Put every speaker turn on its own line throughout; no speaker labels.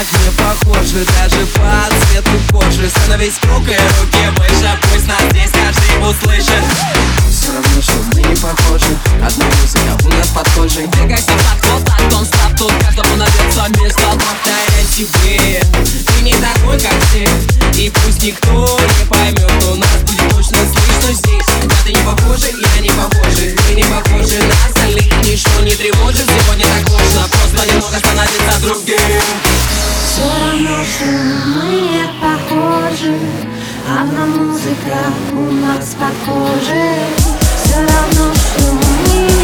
так не похожи Даже по цвету кожи. Становись круг и руки выше Пусть нас здесь каждый услышит. Все равно, что мы не похожи. Одна музыка у нас под кожей
Двигайся так, вот так, тон стоп Тут каждому найдется место
Повторяй себе Ты не такой, как все И пусть никто не поймет Но нас будет точно слышно здесь. Ты не похожи, я не похожи Мы не похожи на остальных Ничто не тревожит, сегодня так можно Просто немного становиться другим.
Все равно, что мы не похожи. Одна музыка у нас под Все равно, что мы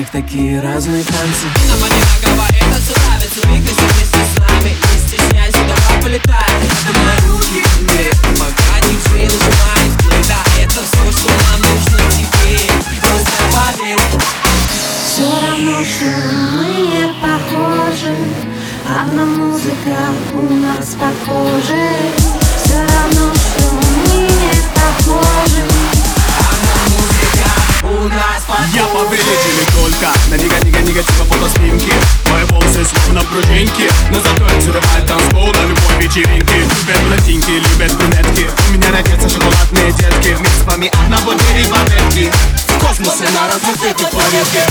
всех такие разные танцы.
Нам одинаково это все нравится Двигайся вместе с нами. Не стесняйся, давай полетай
Это мои руки вверх Пока диджей нажимает плей Да, это все, что нам нужно теперь. Просто поверь
Все равно, что мы не похожи. Одна музыка у нас под
только на нига-нига негатива фотоснимки. Мои волосы словно пружинки Но зато я взрываю танцпол на любой вечеринке. Любят блондинки, любят брюнетки. У меня родятся шоколадные детки. Мы с вами одного дерева ветки В космосе на развитых планетке